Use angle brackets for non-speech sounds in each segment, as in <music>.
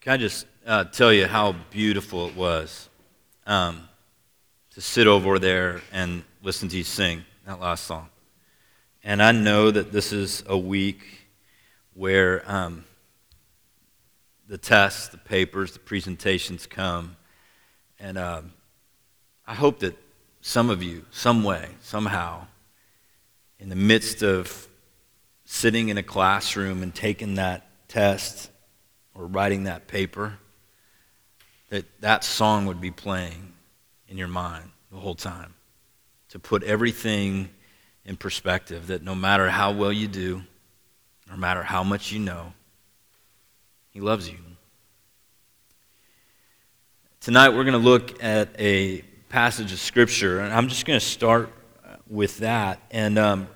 Can I just uh, tell you how beautiful it was um, to sit over there and listen to you sing that last song? And I know that this is a week where um, the tests, the papers, the presentations come. And uh, I hope that some of you, some way, somehow, in the midst of sitting in a classroom and taking that test or writing that paper, that that song would be playing in your mind the whole time to put everything in perspective that no matter how well you do, no matter how much you know, He loves you. Tonight we're going to look at a passage of Scripture, and I'm just going to start with that. And um,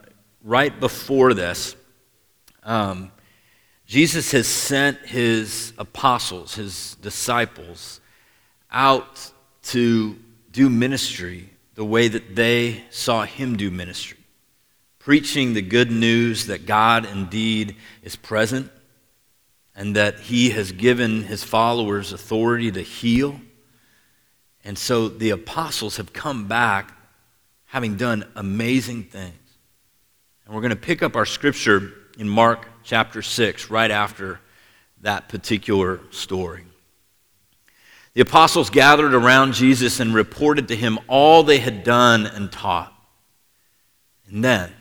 right before this, um, Jesus has sent his apostles, his disciples, out to do ministry the way that they saw him do ministry, preaching the good news that God indeed is present and that he has given his followers authority to heal. And so the apostles have come back having done amazing things. And we're going to pick up our scripture in Mark chapter 6, right after that particular story. The apostles gathered around Jesus and reported to him all they had done and taught. And then,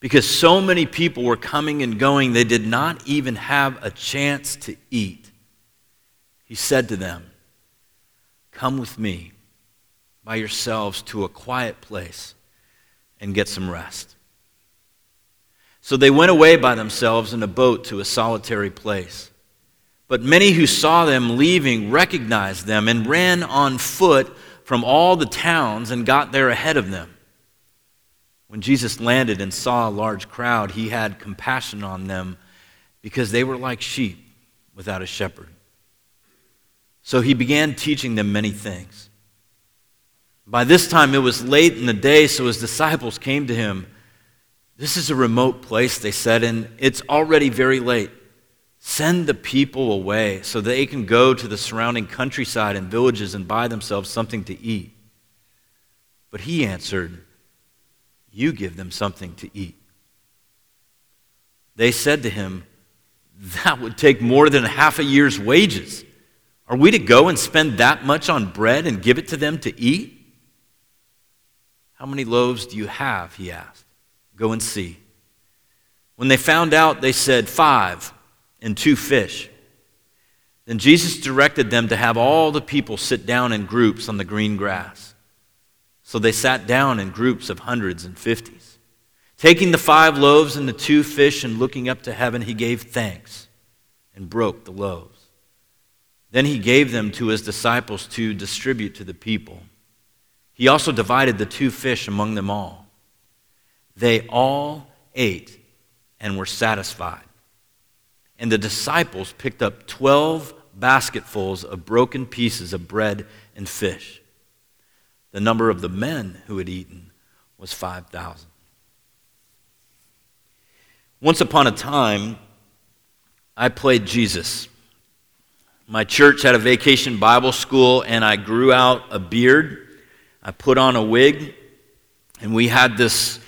because so many people were coming and going, they did not even have a chance to eat. He said to them, Come with me by yourselves to a quiet place and get some rest. So they went away by themselves in a boat to a solitary place. But many who saw them leaving recognized them and ran on foot from all the towns and got there ahead of them. When Jesus landed and saw a large crowd, he had compassion on them because they were like sheep without a shepherd. So he began teaching them many things. By this time it was late in the day, so his disciples came to him. This is a remote place, they said, and it's already very late. Send the people away so they can go to the surrounding countryside and villages and buy themselves something to eat. But he answered, You give them something to eat. They said to him, That would take more than half a year's wages. Are we to go and spend that much on bread and give it to them to eat? How many loaves do you have? He asked. Go and see. When they found out, they said, Five and two fish. Then Jesus directed them to have all the people sit down in groups on the green grass. So they sat down in groups of hundreds and fifties. Taking the five loaves and the two fish and looking up to heaven, he gave thanks and broke the loaves. Then he gave them to his disciples to distribute to the people. He also divided the two fish among them all. They all ate and were satisfied. And the disciples picked up 12 basketfuls of broken pieces of bread and fish. The number of the men who had eaten was 5,000. Once upon a time, I played Jesus. My church had a vacation Bible school, and I grew out a beard I put on a wig, and we had this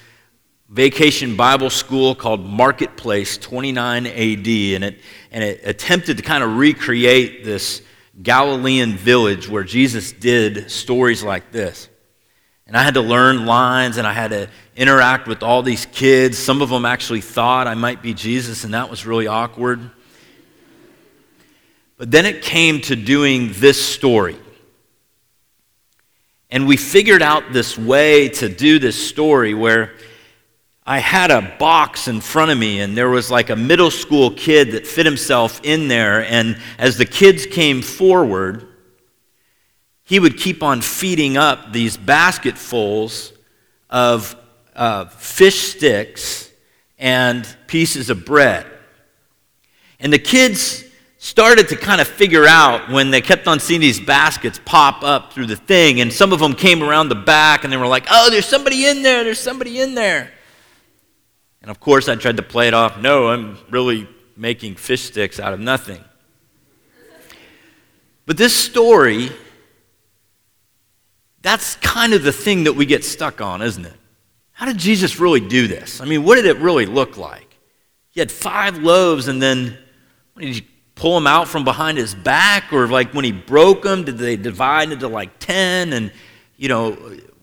vacation Bible school called Marketplace 29 AD, and it, and it attempted to kind of recreate this Galilean village where Jesus did stories like this. And I had to learn lines and I had to interact with all these kids. Some of them actually thought I might be Jesus, and that was really awkward. But then it came to doing this story. And we figured out this way to do this story where I had a box in front of me, and there was like a middle school kid that fit himself in there. And as the kids came forward, he would keep on feeding up these basketfuls of uh, fish sticks and pieces of bread. And the kids started to kind of figure out when they kept on seeing these baskets pop up through the thing, and some of them came around the back and they were like, oh, there's somebody in there, there's somebody in there. And of course, I tried to play it off no, I'm really making fish sticks out of nothing. But this story, that's kind of the thing that we get stuck on, isn't it? How did Jesus really do this? I mean, what did it really look like? He had five loaves, and then did he pull them out from behind his back? Or like when he broke them, did they divide into like 10? And, you know,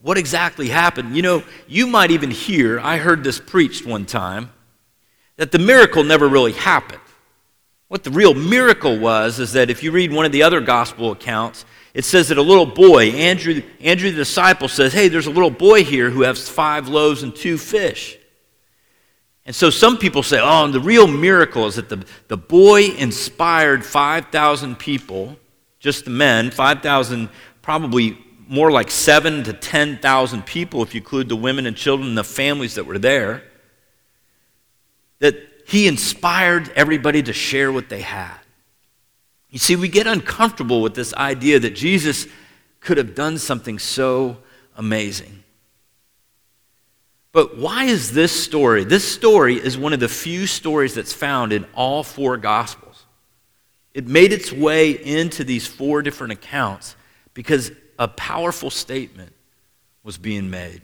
what exactly happened? You know, you might even hear, I heard this preached one time, that the miracle never really happened. What the real miracle was is that if you read one of the other gospel accounts, it says that a little boy, Andrew, Andrew the disciple, says, Hey, there's a little boy here who has five loaves and two fish. And so some people say, Oh, the real miracle is that the, the boy inspired 5,000 people, just the men, 5,000, probably more like seven to 10,000 people if you include the women and children and the families that were there. That he inspired everybody to share what they had. You see, we get uncomfortable with this idea that Jesus could have done something so amazing. But why is this story? This story is one of the few stories that's found in all four Gospels. It made its way into these four different accounts because a powerful statement was being made.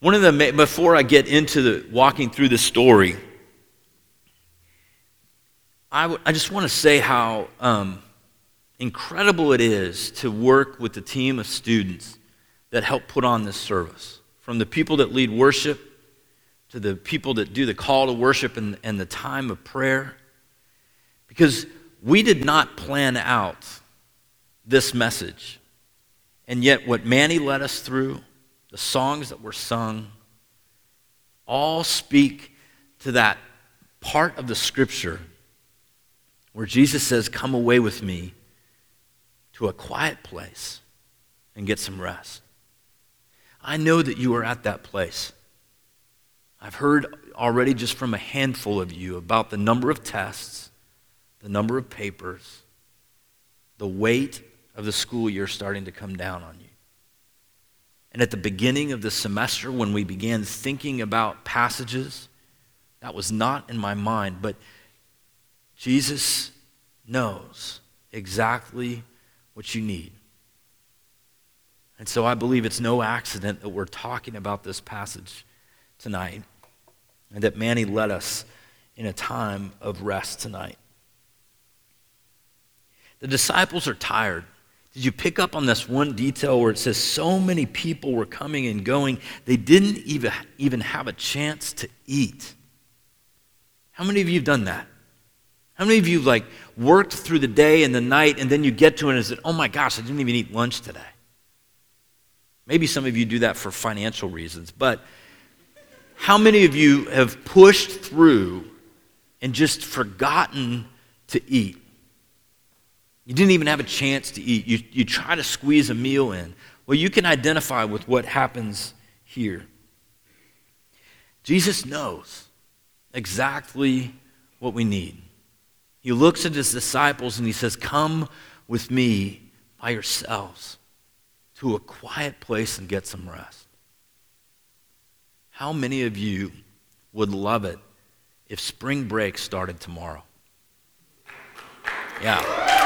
One of the, before I get into the, walking through the story, I, w- I just want to say how um, incredible it is to work with the team of students that help put on this service. From the people that lead worship to the people that do the call to worship and, and the time of prayer. Because we did not plan out this message. And yet, what Manny led us through, the songs that were sung, all speak to that part of the scripture where Jesus says, Come away with me to a quiet place and get some rest. I know that you are at that place. I've heard already just from a handful of you about the number of tests, the number of papers, the weight of the school year starting to come down on you. And at the beginning of the semester, when we began thinking about passages, that was not in my mind, but Jesus knows exactly what you need. And so I believe it's no accident that we're talking about this passage tonight and that Manny led us in a time of rest tonight. The disciples are tired. Did you pick up on this one detail where it says so many people were coming and going, they didn't even, even have a chance to eat? How many of you have done that? How many of you have like worked through the day and the night and then you get to it and said, oh my gosh, I didn't even eat lunch today? Maybe some of you do that for financial reasons, but how many of you have pushed through and just forgotten to eat? You didn't even have a chance to eat. You, you try to squeeze a meal in. Well, you can identify with what happens here. Jesus knows exactly what we need. He looks at his disciples and he says, Come with me by yourselves to a quiet place and get some rest. How many of you would love it if spring break started tomorrow? Yeah.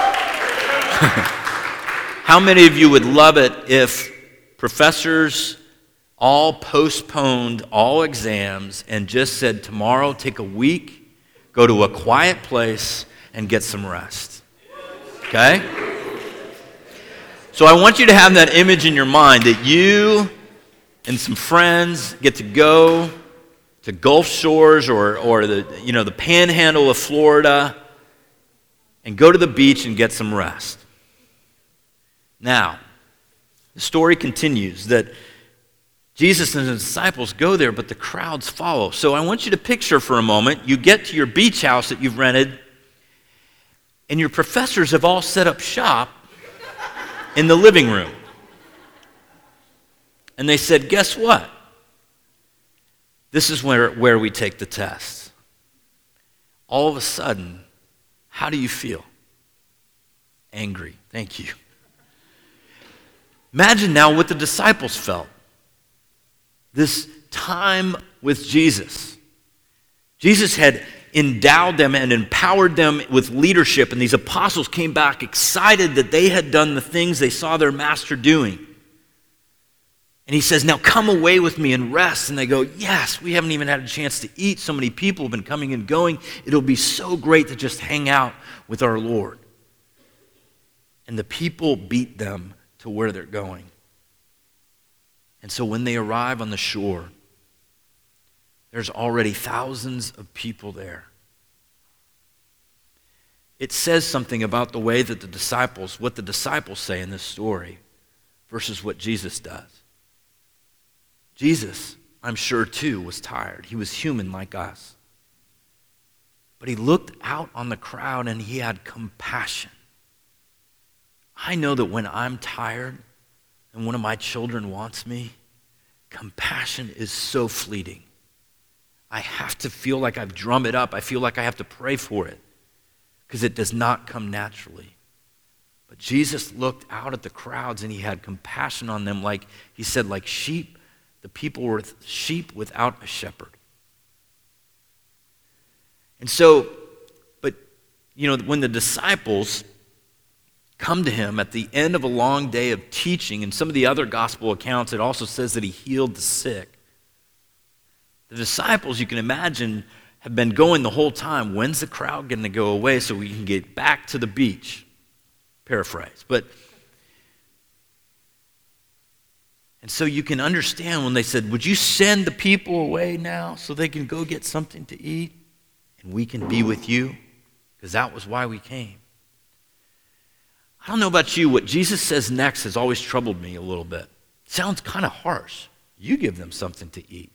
<laughs> How many of you would love it if professors all postponed all exams and just said, tomorrow, take a week, go to a quiet place, and get some rest? Okay? So I want you to have that image in your mind that you and some friends get to go to Gulf Shores or, or the, you know, the panhandle of Florida and go to the beach and get some rest. Now, the story continues that Jesus and his disciples go there, but the crowds follow. So I want you to picture for a moment you get to your beach house that you've rented, and your professors have all set up shop in the living room. And they said, Guess what? This is where, where we take the test. All of a sudden, how do you feel? Angry. Thank you. Imagine now what the disciples felt. This time with Jesus. Jesus had endowed them and empowered them with leadership. And these apostles came back excited that they had done the things they saw their master doing. And he says, Now come away with me and rest. And they go, Yes, we haven't even had a chance to eat. So many people have been coming and going. It'll be so great to just hang out with our Lord. And the people beat them to where they're going. And so when they arrive on the shore, there's already thousands of people there. It says something about the way that the disciples, what the disciples say in this story, versus what Jesus does. Jesus, I'm sure too, was tired. He was human like us. But he looked out on the crowd and he had compassion. I know that when I'm tired and one of my children wants me, compassion is so fleeting. I have to feel like I've drummed it up. I feel like I have to pray for it because it does not come naturally. But Jesus looked out at the crowds and he had compassion on them, like he said, like sheep. The people were sheep without a shepherd. And so, but, you know, when the disciples come to him at the end of a long day of teaching. In some of the other gospel accounts, it also says that he healed the sick. The disciples, you can imagine, have been going the whole time. When's the crowd going to go away so we can get back to the beach? Paraphrase. But and so you can understand when they said, Would you send the people away now so they can go get something to eat and we can be with you? Because that was why we came. I don't know about you, what Jesus says next has always troubled me a little bit. sounds kind of harsh. You give them something to eat.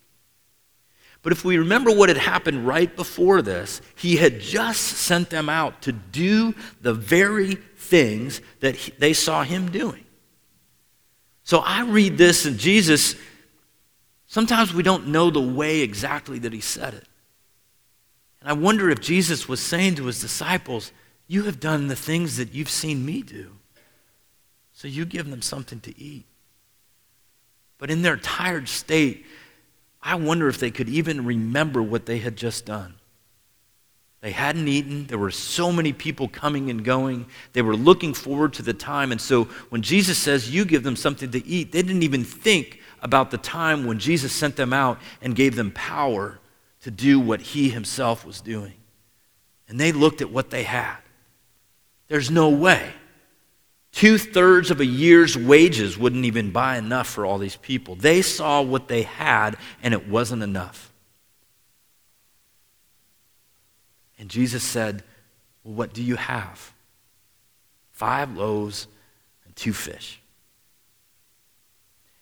But if we remember what had happened right before this, he had just sent them out to do the very things that he, they saw him doing. So I read this, and Jesus, sometimes we don't know the way exactly that he said it. And I wonder if Jesus was saying to his disciples, you have done the things that you've seen me do. So you give them something to eat. But in their tired state, I wonder if they could even remember what they had just done. They hadn't eaten. There were so many people coming and going. They were looking forward to the time. And so when Jesus says, You give them something to eat, they didn't even think about the time when Jesus sent them out and gave them power to do what he himself was doing. And they looked at what they had. There's no way. Two thirds of a year's wages wouldn't even buy enough for all these people. They saw what they had, and it wasn't enough. And Jesus said, Well, what do you have? Five loaves and two fish.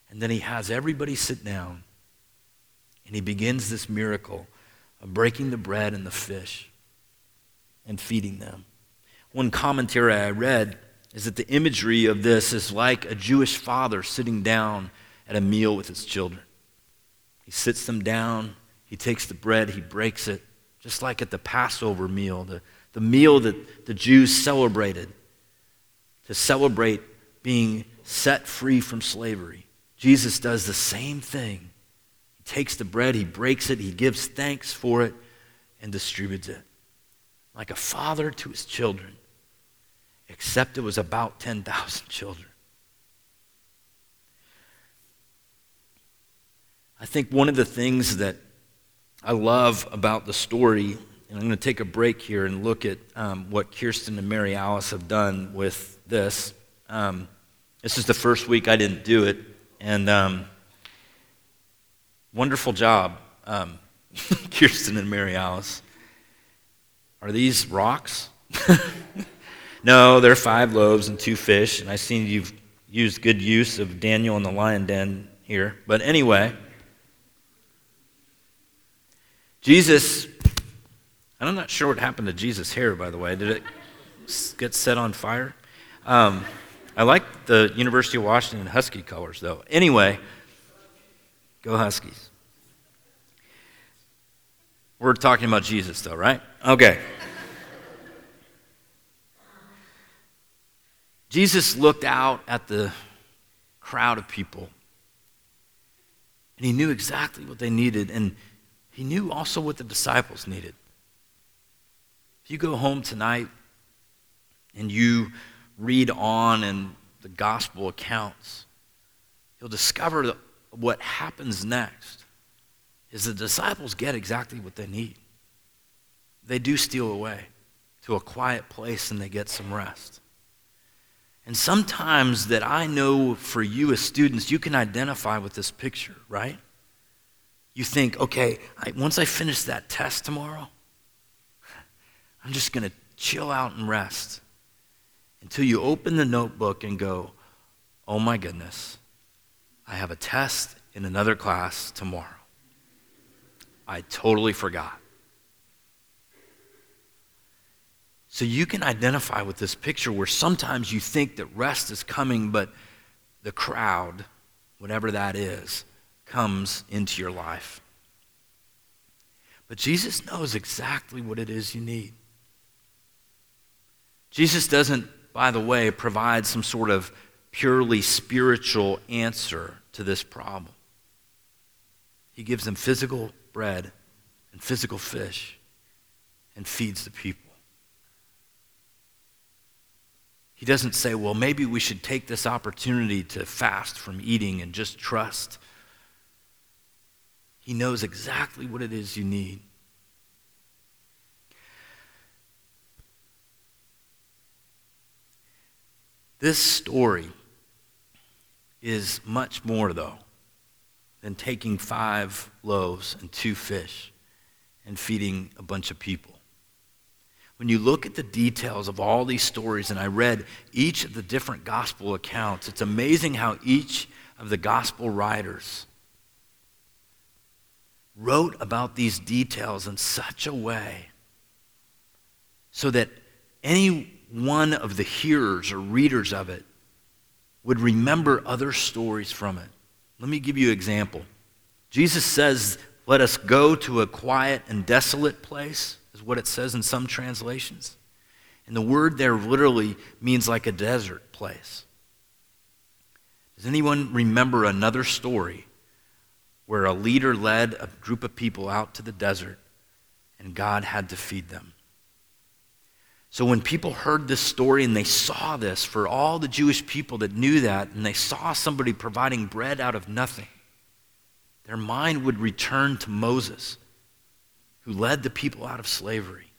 And then he has everybody sit down, and he begins this miracle of breaking the bread and the fish and feeding them. One commentary I read is that the imagery of this is like a Jewish father sitting down at a meal with his children. He sits them down, he takes the bread, he breaks it, just like at the Passover meal, the, the meal that the Jews celebrated to celebrate being set free from slavery. Jesus does the same thing. He takes the bread, he breaks it, he gives thanks for it, and distributes it like a father to his children, except it was about 10,000 <laughs> children. I think one of the things that I love about the story, and I'm going to take a break here and look at um, what Kirsten and Mary Alice have done with this. Um, this is the first week I didn't do it, and um, wonderful job, um, <laughs> Kirsten and Mary Alice. Are these rocks? <laughs> no, there are five loaves and two fish. And I see you've used good use of Daniel and the lion den here. But anyway, Jesus, I'm not sure what happened to Jesus' hair, by the way. Did it get set on fire? Um, I like the University of Washington Husky colors, though. Anyway, go Huskies. We're talking about Jesus, though, right? Okay. Jesus looked out at the crowd of people, and he knew exactly what they needed, and he knew also what the disciples needed. If you go home tonight and you read on in the gospel accounts, you'll discover that what happens next is the disciples get exactly what they need. They do steal away to a quiet place and they get some rest. And sometimes that I know for you as students, you can identify with this picture, right? You think, okay, I, once I finish that test tomorrow, <laughs> I'm just going to chill out and rest until you open the notebook and go, oh my goodness, I have a test in another class tomorrow. I totally forgot. So you can identify with this picture where sometimes you think that rest is coming, but the crowd, whatever that is, comes into your life. But Jesus knows exactly what it is you need. Jesus doesn't, by the way, provide some sort of purely spiritual answer to this problem. He gives them physical bread and physical fish and feeds the people. He doesn't say, well, maybe we should take this opportunity to fast from eating and just trust. He knows exactly what it is you need. This story is much more, though, than taking five loaves and two fish and feeding a bunch of people. When you look at the details of all these stories, and I read each of the different gospel accounts, it's amazing how each of the gospel writers wrote about these details in such a way so that any one of the hearers or readers of it would remember other stories from it. Let me give you an example. Jesus says, Let us go to a quiet and desolate place, is what it says in some translations. And the word there literally means like a desert place. Does anyone remember another story where a leader led a group of people out to the desert and God had to feed them? So when people heard this story and they saw this, for all the Jewish people that knew that, and they saw somebody providing bread out of nothing, their mind would return to Moses, who led the people out of slavery.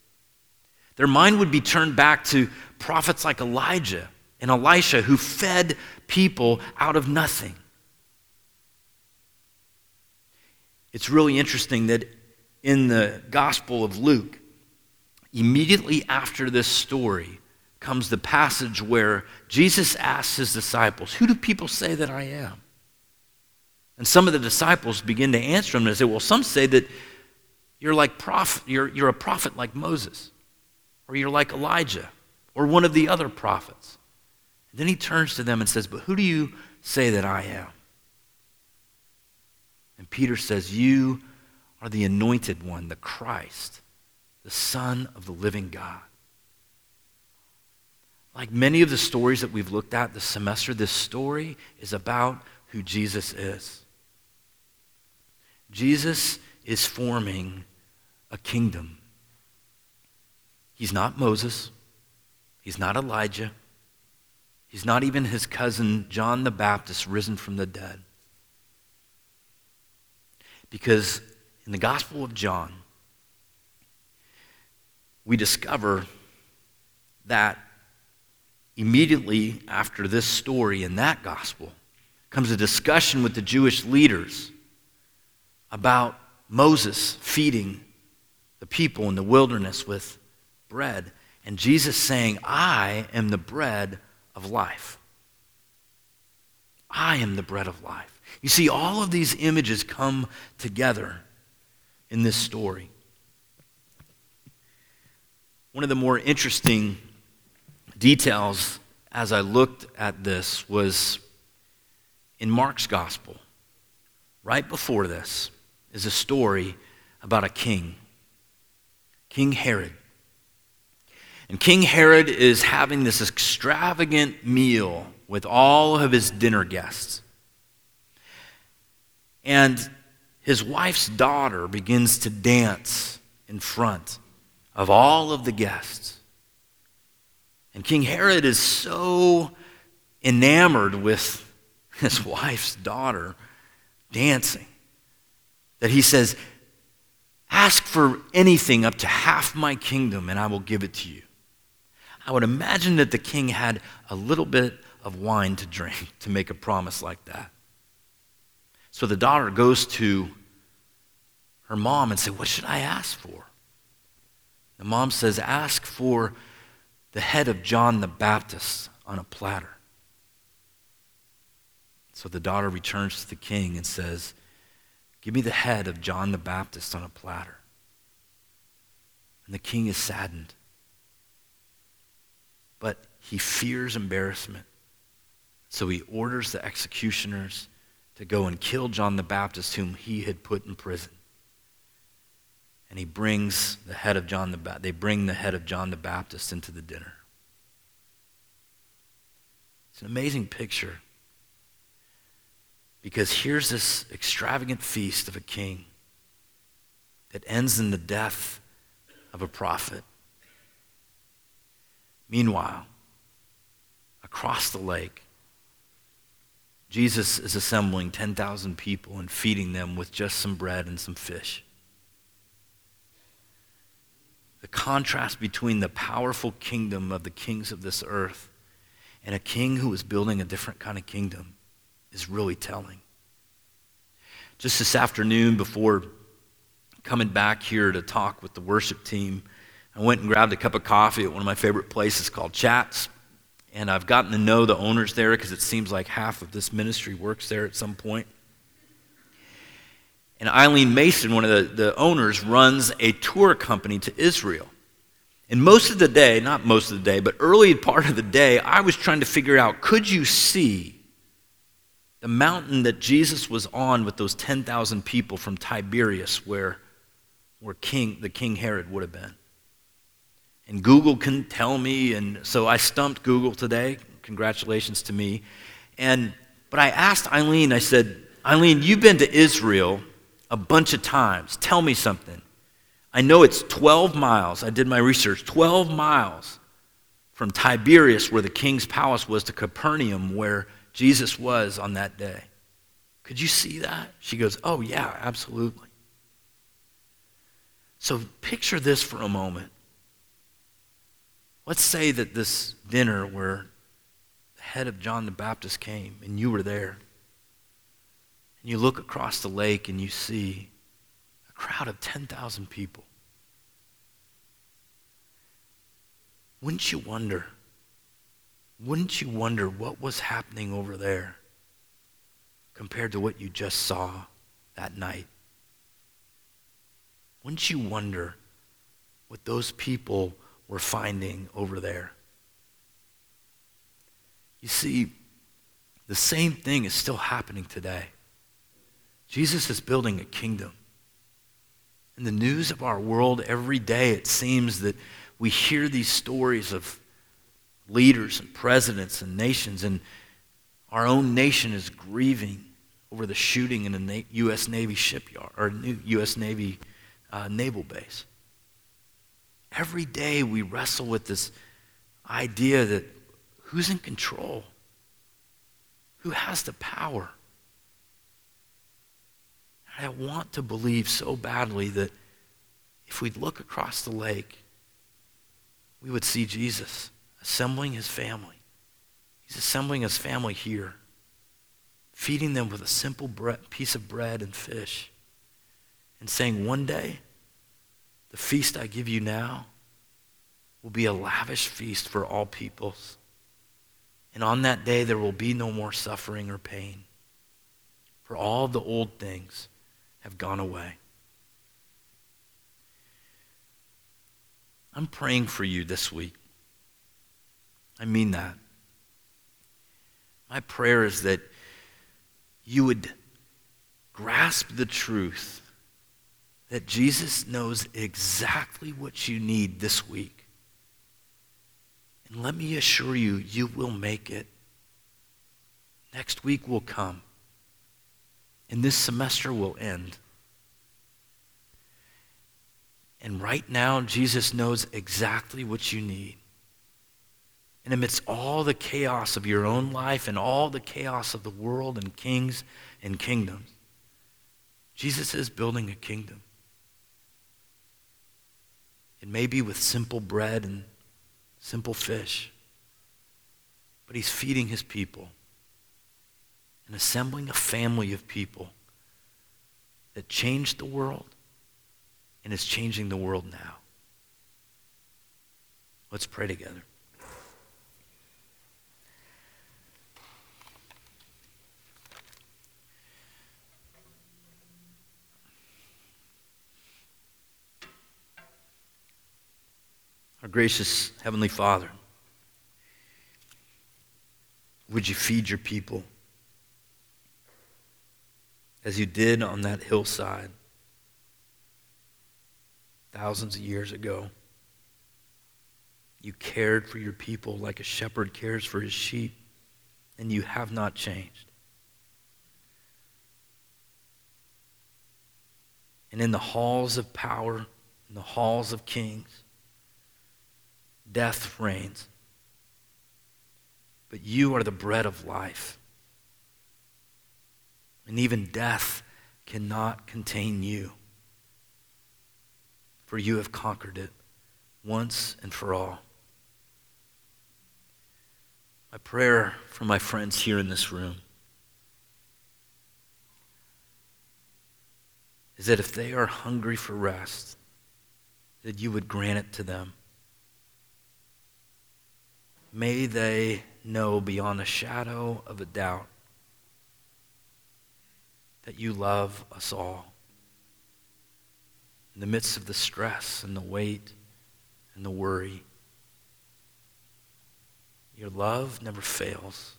Their mind would be turned back to prophets like Elijah and Elisha, who fed people out of nothing. It's really interesting that in the Gospel of Luke, Immediately after this story comes the passage where Jesus asks his disciples, Who do people say that I am? And some of the disciples begin to answer him and say, Well, some say that you're like prophet, you're, you're a prophet like Moses, or you're like Elijah, or one of the other prophets. Then he turns to them and says, But who do you say that I am? And Peter says, You are the anointed one, the Christ the Son of the living God. Like many of the stories that we've looked at this semester, this story is about who Jesus is. Jesus is forming a kingdom. He's not Moses. He's not Elijah. He's not even his cousin John the Baptist risen from the dead. Because in the Gospel of John, we discover that immediately after this story in that gospel comes a discussion with the Jewish leaders about Moses feeding the people in the wilderness with bread, and Jesus saying, I am the bread of life. I am the bread of life. You see, all of these images come together in this story. One of the more interesting details as I looked at this was in Mark's gospel. Right before this is a story about a king, King Herod. And King Herod is having this extravagant meal with all of his dinner guests. And his wife's daughter begins to dance in front of all of the guests. And King Herod is so enamored with his <laughs> wife's daughter dancing that he says, Ask for anything up to half my kingdom, and I will give it to you. I would imagine that the king had a little bit of wine to drink <laughs> to make a promise like that. So the daughter goes to her mom and says, What should I ask for? The mom says, Ask for the head of John the Baptist on a platter. So the daughter returns to the king and says, Give me the head of John the Baptist on a platter. And the king is saddened. But he fears embarrassment. So he orders the executioners to go and kill John the Baptist, whom he had put in prison. And he brings the head of John the ba- they bring the head of John the Baptist into the dinner. It's an amazing picture because here's this extravagant feast of a king that ends in the death of a prophet. Meanwhile, across the lake, Jesus is assembling 10,000 people and feeding them with just some bread and some fish. The contrast between the powerful kingdom of the kings of this earth and a king who is building a different kind of kingdom is really telling. Just this afternoon, before coming back here to talk with the worship team, I went and grabbed a cup of coffee at one of my favorite places called Chats. And I've gotten to know the owners there because it seems like half of this ministry works there at some point. And Eileen Mason, one of the, the owners, runs a tour company to Israel. And most of the day, not most of the day, but early part of the day, I was trying to figure out could you see the mountain that Jesus was on with those 10,000 people from Tiberias, where, where King, the King Herod would have been? And Google can tell me, and so I stumped Google today. Congratulations to me. And, but I asked Eileen, I said, Eileen, you've been to Israel a bunch of times. Tell me something. I know it's 12 miles. I did my research. 12 miles from Tiberias, where the king's palace was, to Capernaum, where Jesus was on that day. Could you see that? She goes, Oh, yeah, absolutely. So picture this for a moment. Let's say that this dinner where the head of John the Baptist came and you were there. And you look across the lake and you see a crowd of 10,000 people. Wouldn't you wonder? Wouldn't you wonder what was happening over there compared to what you just saw that night? Wouldn't you wonder what those people were finding over there? You see, the same thing is still happening today. Jesus is building a kingdom. In the news of our world, every day it seems that we hear these stories of leaders and presidents and nations, and our own nation is grieving over the shooting in a U.S. Navy shipyard or U.S. Navy uh, naval base. Every day we wrestle with this idea that who's in control? Who has the power? I want to believe so badly that if we'd look across the lake, we would see Jesus assembling his family. He's assembling his family here, feeding them with a simple bread, piece of bread and fish, and saying, One day, the feast I give you now will be a lavish feast for all peoples. And on that day, there will be no more suffering or pain, for all the old things have gone away. I'm praying for you this week. I mean that. My prayer is that you would grasp the truth that Jesus knows exactly what you need this week. And let me assure you, you will make it. Next week will come and this semester will end. And right now, Jesus knows exactly what you need. And amidst all the chaos of your own life and all the chaos of the world and kings and kingdoms, Jesus is building a kingdom. It may be with simple bread and simple fish, but he's feeding his people and assembling a family of people that changed the world and is changing the world now. Let's pray together. Our gracious Heavenly Father, would you feed your people as you did on that hillside thousands of years ago? You cared for your people like a shepherd cares for his sheep, and you have not changed. And in the halls of power, in the halls of kings, death reigns. But you are the bread of life. And even death cannot contain you. For you have conquered it once and for all. My prayer for my friends here in this room is that if they are hungry for rest, that you would grant it to them. May they know beyond a shadow of a doubt that you love us all. In the midst of the stress and the weight and the worry, your love never fails.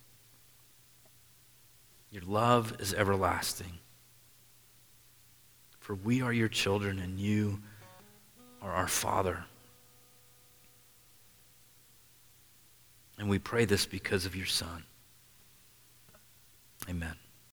Your love is everlasting. For we are your children and you are our Father. And we pray this because of your Son. Amen.